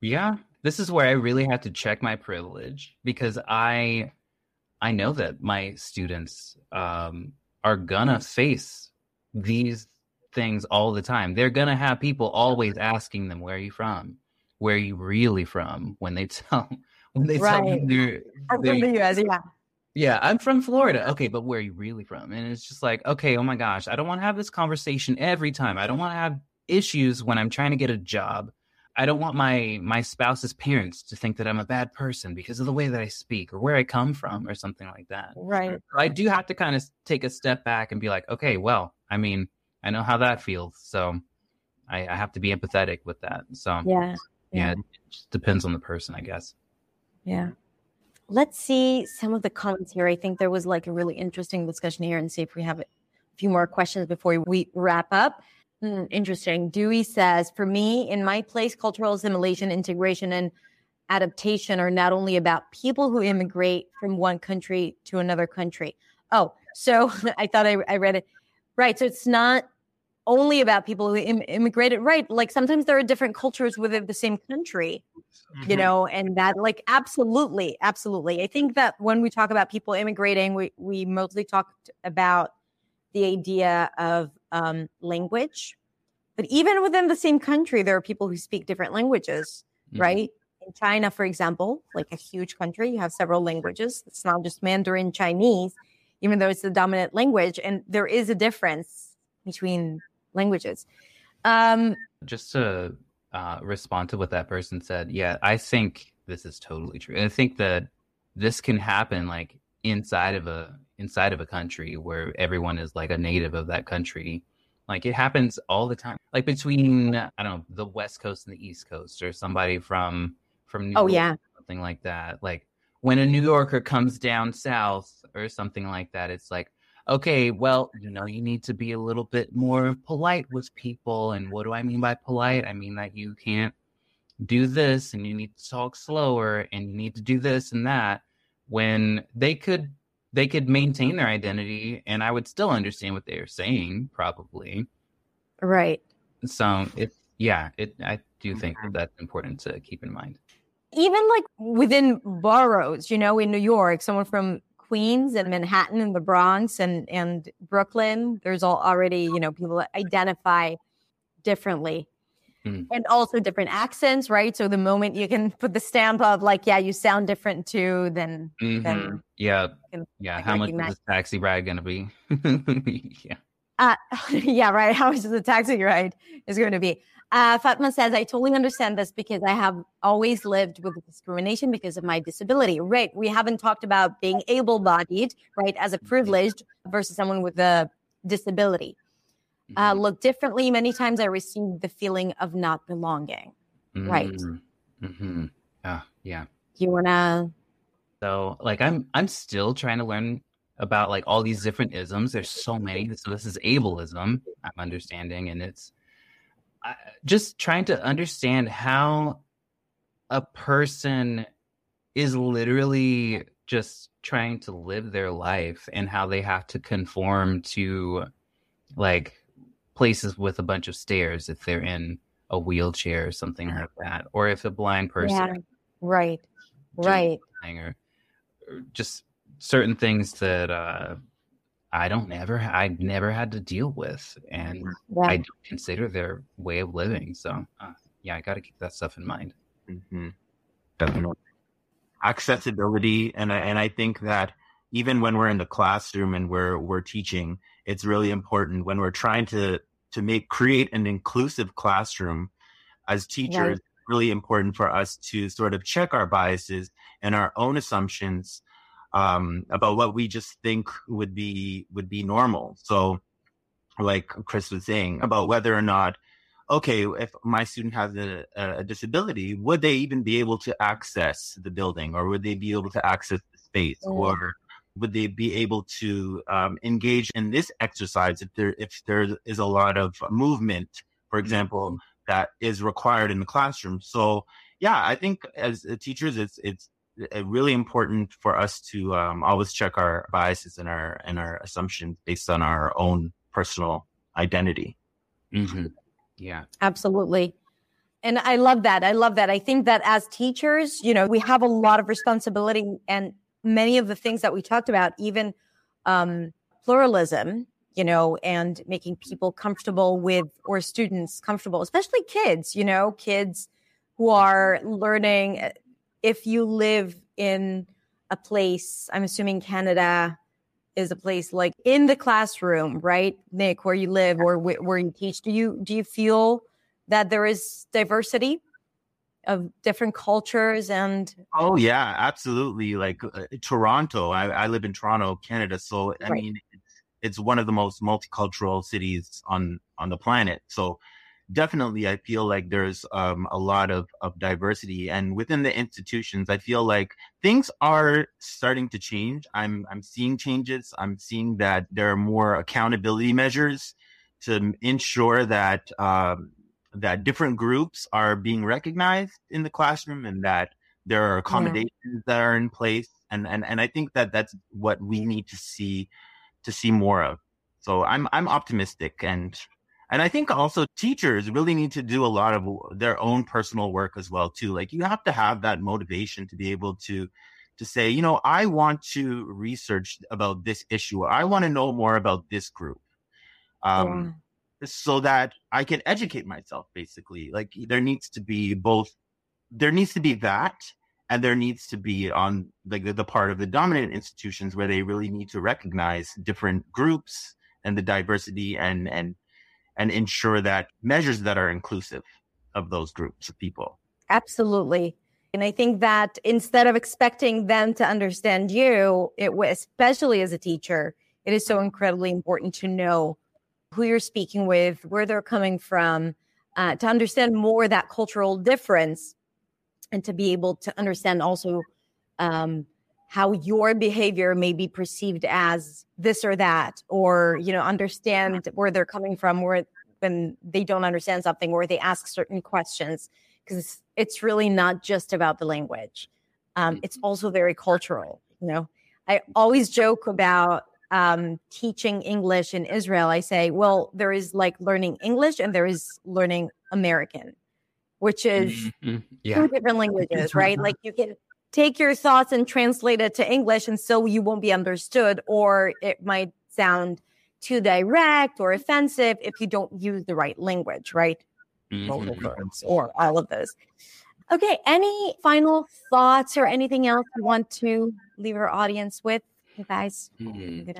Yeah. This is where I really have to check my privilege because I I know that my students um, are gonna face these things all the time. They're gonna have people always asking them, "Where are you from?" Where you really from when they tell when they right. tell you they're, they're, from the US, yeah. Yeah, I'm from Florida. Okay, but where are you really from? And it's just like, okay, oh my gosh, I don't want to have this conversation every time. I don't want to have issues when I'm trying to get a job. I don't want my my spouse's parents to think that I'm a bad person because of the way that I speak or where I come from or something like that. Right. So I do have to kind of take a step back and be like, okay, well, I mean, I know how that feels, so I, I have to be empathetic with that. So yeah, yeah, it just depends on the person, I guess. Yeah. Let's see some of the comments here. I think there was like a really interesting discussion here and see if we have a few more questions before we wrap up. Hmm, interesting. Dewey says, for me, in my place, cultural assimilation, integration, and adaptation are not only about people who immigrate from one country to another country. Oh, so I thought I, I read it. Right. So it's not only about people who Im- immigrated, right? Like sometimes there are different cultures within the same country, mm-hmm. you know, and that like absolutely, absolutely. I think that when we talk about people immigrating, we we mostly talked about the idea of um, language, but even within the same country, there are people who speak different languages, mm-hmm. right? In China, for example, like a huge country, you have several languages. It's not just Mandarin Chinese, even though it's the dominant language, and there is a difference between languages. Um, Just to uh, respond to what that person said, yeah, I think this is totally true. And I think that this can happen like inside of a inside of a country where everyone is like a native of that country. Like it happens all the time. Like between I don't know the West Coast and the East Coast, or somebody from from New oh York, yeah something like that. Like when a New Yorker comes down south or something like that, it's like okay, well, you know, you need to be a little bit more polite with people. And what do I mean by polite? I mean that you can't do this and you need to talk slower and you need to do this and that when they could they could maintain their identity and I would still understand what they are saying probably. Right. So it yeah, it I do think that that's important to keep in mind. Even like within boroughs, you know, in New York, someone from Queens and Manhattan and the Bronx and and Brooklyn, there's all already you know people identify differently. Mm. And also different accents, right? So the moment you can put the stamp of like, yeah, you sound different too, then, mm-hmm. then yeah, yeah. How much is this taxi ride gonna be? yeah, uh, yeah, right. How much is the taxi ride is going to be? Uh, Fatma says, I totally understand this because I have always lived with discrimination because of my disability. Right. We haven't talked about being able bodied, right, as a privileged versus someone with a disability. Uh, mm-hmm. look differently. Many times I received the feeling of not belonging. Mm-hmm. Right. Mm-hmm. Uh, yeah. You want to? So, like, I'm I'm still trying to learn about like all these different isms. There's so many. So this is ableism. I'm understanding, and it's just trying to understand how a person is literally just trying to live their life and how they have to conform to like places with a bunch of stairs if they're in a wheelchair or something like that or if a blind person yeah, right right. or just certain things that uh I don't never I never had to deal with, and yeah. I don't consider their way of living. So uh, yeah, I got to keep that stuff in mind. Mm-hmm. Definitely accessibility, and and I think that even when we're in the classroom and we're we're teaching, it's really important when we're trying to to make create an inclusive classroom as teachers. Right. Really important for us to sort of check our biases and our own assumptions um, about what we just think would be would be normal. So, like Chris was saying about whether or not, okay, if my student has a, a disability, would they even be able to access the building, or would they be able to access the space, mm. or would they be able to um, engage in this exercise if there if there is a lot of movement, for example, mm-hmm. that is required in the classroom? So yeah, I think as teachers, it's it's really important for us to um, always check our biases and our and our assumptions based on our own personal identity. Mm-hmm. Yeah, absolutely. And I love that. I love that. I think that as teachers, you know, we have a lot of responsibility, and many of the things that we talked about, even um, pluralism, you know, and making people comfortable with, or students comfortable, especially kids, you know, kids who are learning if you live in a place, I'm assuming Canada is a place like in the classroom, right, Nick, where you live or wh- where you teach. Do you do you feel that there is diversity of different cultures and? Oh yeah, absolutely. Like uh, Toronto, I, I, live in Toronto, Canada, so I right. mean, it's, it's one of the most multicultural cities on on the planet. So definitely I feel like there's um, a lot of, of diversity and within the institutions, I feel like things are starting to change. I'm, I'm seeing changes. I'm seeing that there are more accountability measures to ensure that, um, that different groups are being recognized in the classroom and that there are accommodations yeah. that are in place. And, and, and I think that that's what we need to see, to see more of. So I'm, I'm optimistic and And I think also teachers really need to do a lot of their own personal work as well too. Like you have to have that motivation to be able to to say, you know, I want to research about this issue. I want to know more about this group. Um, yeah. so that I can educate myself basically. Like there needs to be both there needs to be that and there needs to be on the, the part of the dominant institutions where they really need to recognize different groups and the diversity and and and ensure that measures that are inclusive of those groups of people. Absolutely. And i think that instead of expecting them to understand you it especially as a teacher it is so incredibly important to know who you're speaking with where they're coming from uh, to understand more that cultural difference and to be able to understand also um, how your behavior may be perceived as this or that or you know understand where they're coming from where when they don't understand something or they ask certain questions because it's really not just about the language um, it's mm-hmm. also very cultural you know i always joke about um, teaching english in israel i say well there is like learning english and there is learning american which is mm-hmm. yeah. two different languages, right? Like you can take your thoughts and translate it to English, and so you won't be understood, or it might sound too direct or offensive if you don't use the right language, right? Mm-hmm. or all of those. Okay, any final thoughts or anything else you want to leave our audience with, you guys? Mm-hmm.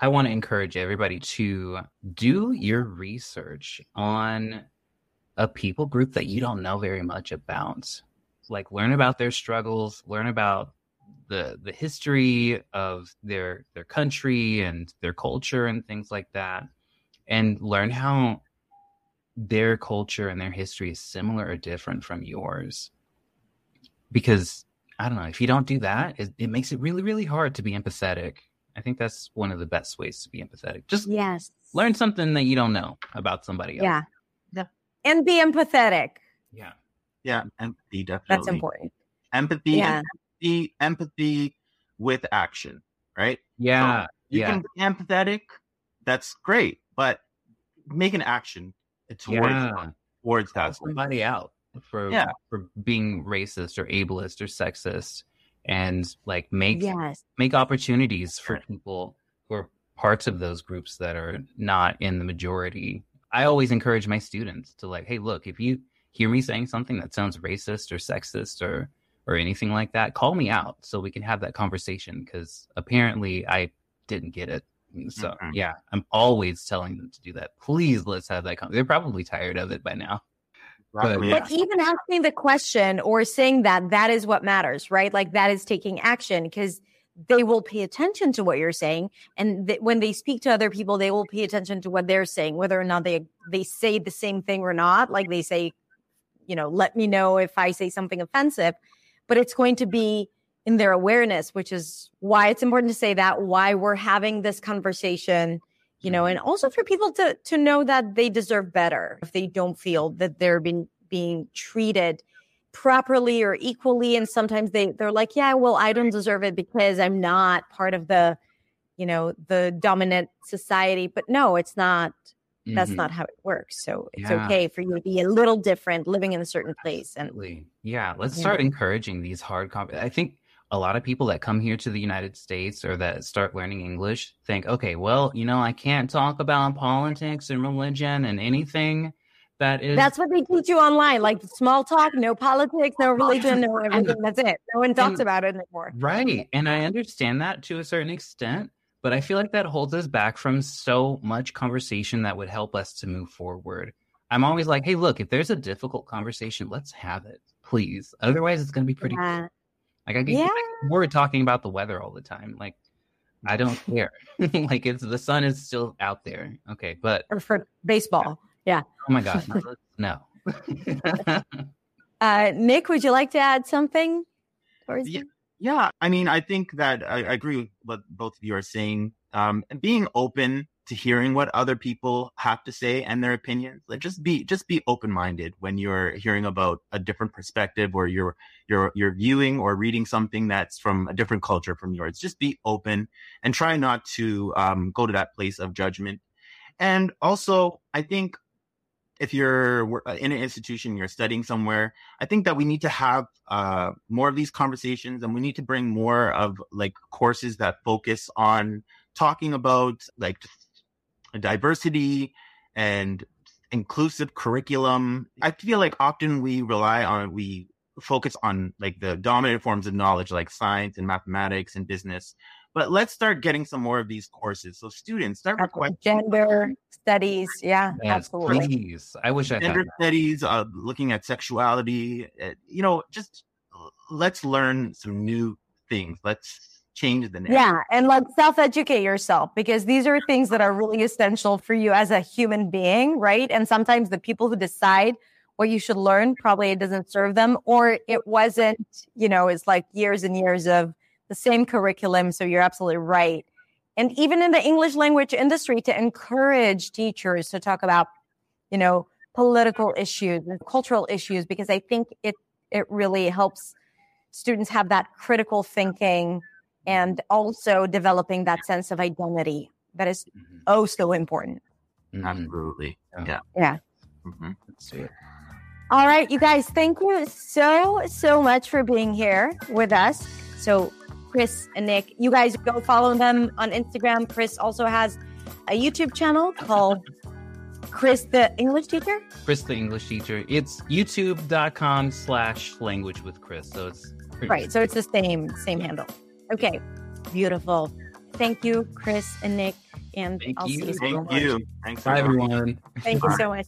I want to encourage everybody to do your research on a people group that you don't know very much about. Like learn about their struggles, learn about the the history of their their country and their culture and things like that and learn how their culture and their history is similar or different from yours. Because I don't know, if you don't do that, it, it makes it really, really hard to be empathetic. I think that's one of the best ways to be empathetic. Just yes, learn something that you don't know about somebody else. Yeah and be empathetic. Yeah. Yeah, empathy definitely. That's important. Empathy, yeah. empathy, empathy with action, right? Yeah. So you yeah. can be empathetic. That's great, but make an action towards yeah. towards that. somebody out for yeah. for being racist or ableist or sexist, and like make yes. make opportunities for people who are parts of those groups that are not in the majority I always encourage my students to like, hey, look, if you hear me saying something that sounds racist or sexist or or anything like that, call me out so we can have that conversation because apparently I didn't get it. So mm-hmm. yeah, I'm always telling them to do that. Please let's have that. Con-. They're probably tired of it by now. But, yeah. but even asking the question or saying that that is what matters, right? Like that is taking action because they will pay attention to what you're saying and th- when they speak to other people they will pay attention to what they're saying whether or not they they say the same thing or not like they say you know let me know if i say something offensive but it's going to be in their awareness which is why it's important to say that why we're having this conversation you know mm-hmm. and also for people to to know that they deserve better if they don't feel that they're being being treated properly or equally and sometimes they they're like yeah well i don't deserve it because i'm not part of the you know the dominant society but no it's not that's mm-hmm. not how it works so it's yeah. okay for you to be a little different living in a certain place and yeah let's start encouraging these hard comp- i think a lot of people that come here to the united states or that start learning english think okay well you know i can't talk about politics and religion and anything that is that's what they teach you online like small talk no politics no religion no everything that's it. No one talks and, about it anymore. Right and i understand that to a certain extent but i feel like that holds us back from so much conversation that would help us to move forward i'm always like hey look if there's a difficult conversation let's have it please otherwise it's going to be pretty yeah. like i get yeah. we're talking about the weather all the time like i don't care like it's the sun is still out there okay but or for baseball yeah. Oh my God. No. uh, Nick, would you like to add something? Yeah, yeah. I mean, I think that I, I agree with what both of you are saying. Um, and being open to hearing what other people have to say and their opinions. Like just be just be open minded when you're hearing about a different perspective or you're you're you're viewing or reading something that's from a different culture from yours. Just be open and try not to um, go to that place of judgment. And also, I think if you're uh, in an institution, you're studying somewhere, I think that we need to have uh, more of these conversations and we need to bring more of like courses that focus on talking about like diversity and inclusive curriculum. I feel like often we rely on, we focus on like the dominant forms of knowledge like science and mathematics and business but let's start getting some more of these courses. So students start requesting gender studies. Yeah, yes, absolutely. Please, I wish I had gender studies, uh, looking at sexuality. Uh, you know, just let's learn some new things. Let's change the narrative. Yeah, and like self-educate yourself because these are things that are really essential for you as a human being, right? And sometimes the people who decide what you should learn probably it doesn't serve them or it wasn't, you know, it's like years and years of the same curriculum. So you're absolutely right. And even in the English language industry, to encourage teachers to talk about, you know, political issues and cultural issues, because I think it it really helps students have that critical thinking and also developing that sense of identity that is mm-hmm. oh so important. Mm-hmm. Absolutely. Yeah. Yeah. Mm-hmm. All right, you guys, thank you so, so much for being here with us. So Chris and Nick. You guys go follow them on Instagram. Chris also has a YouTube channel called Chris the English Teacher. Chris the English Teacher. It's youtube.com slash language with Chris. So it's right. So it's the same same handle. Okay. Beautiful. Thank you, Chris and Nick. And Thank I'll you. see you. Thank you. Thanks Bye, everyone. Thank you so much.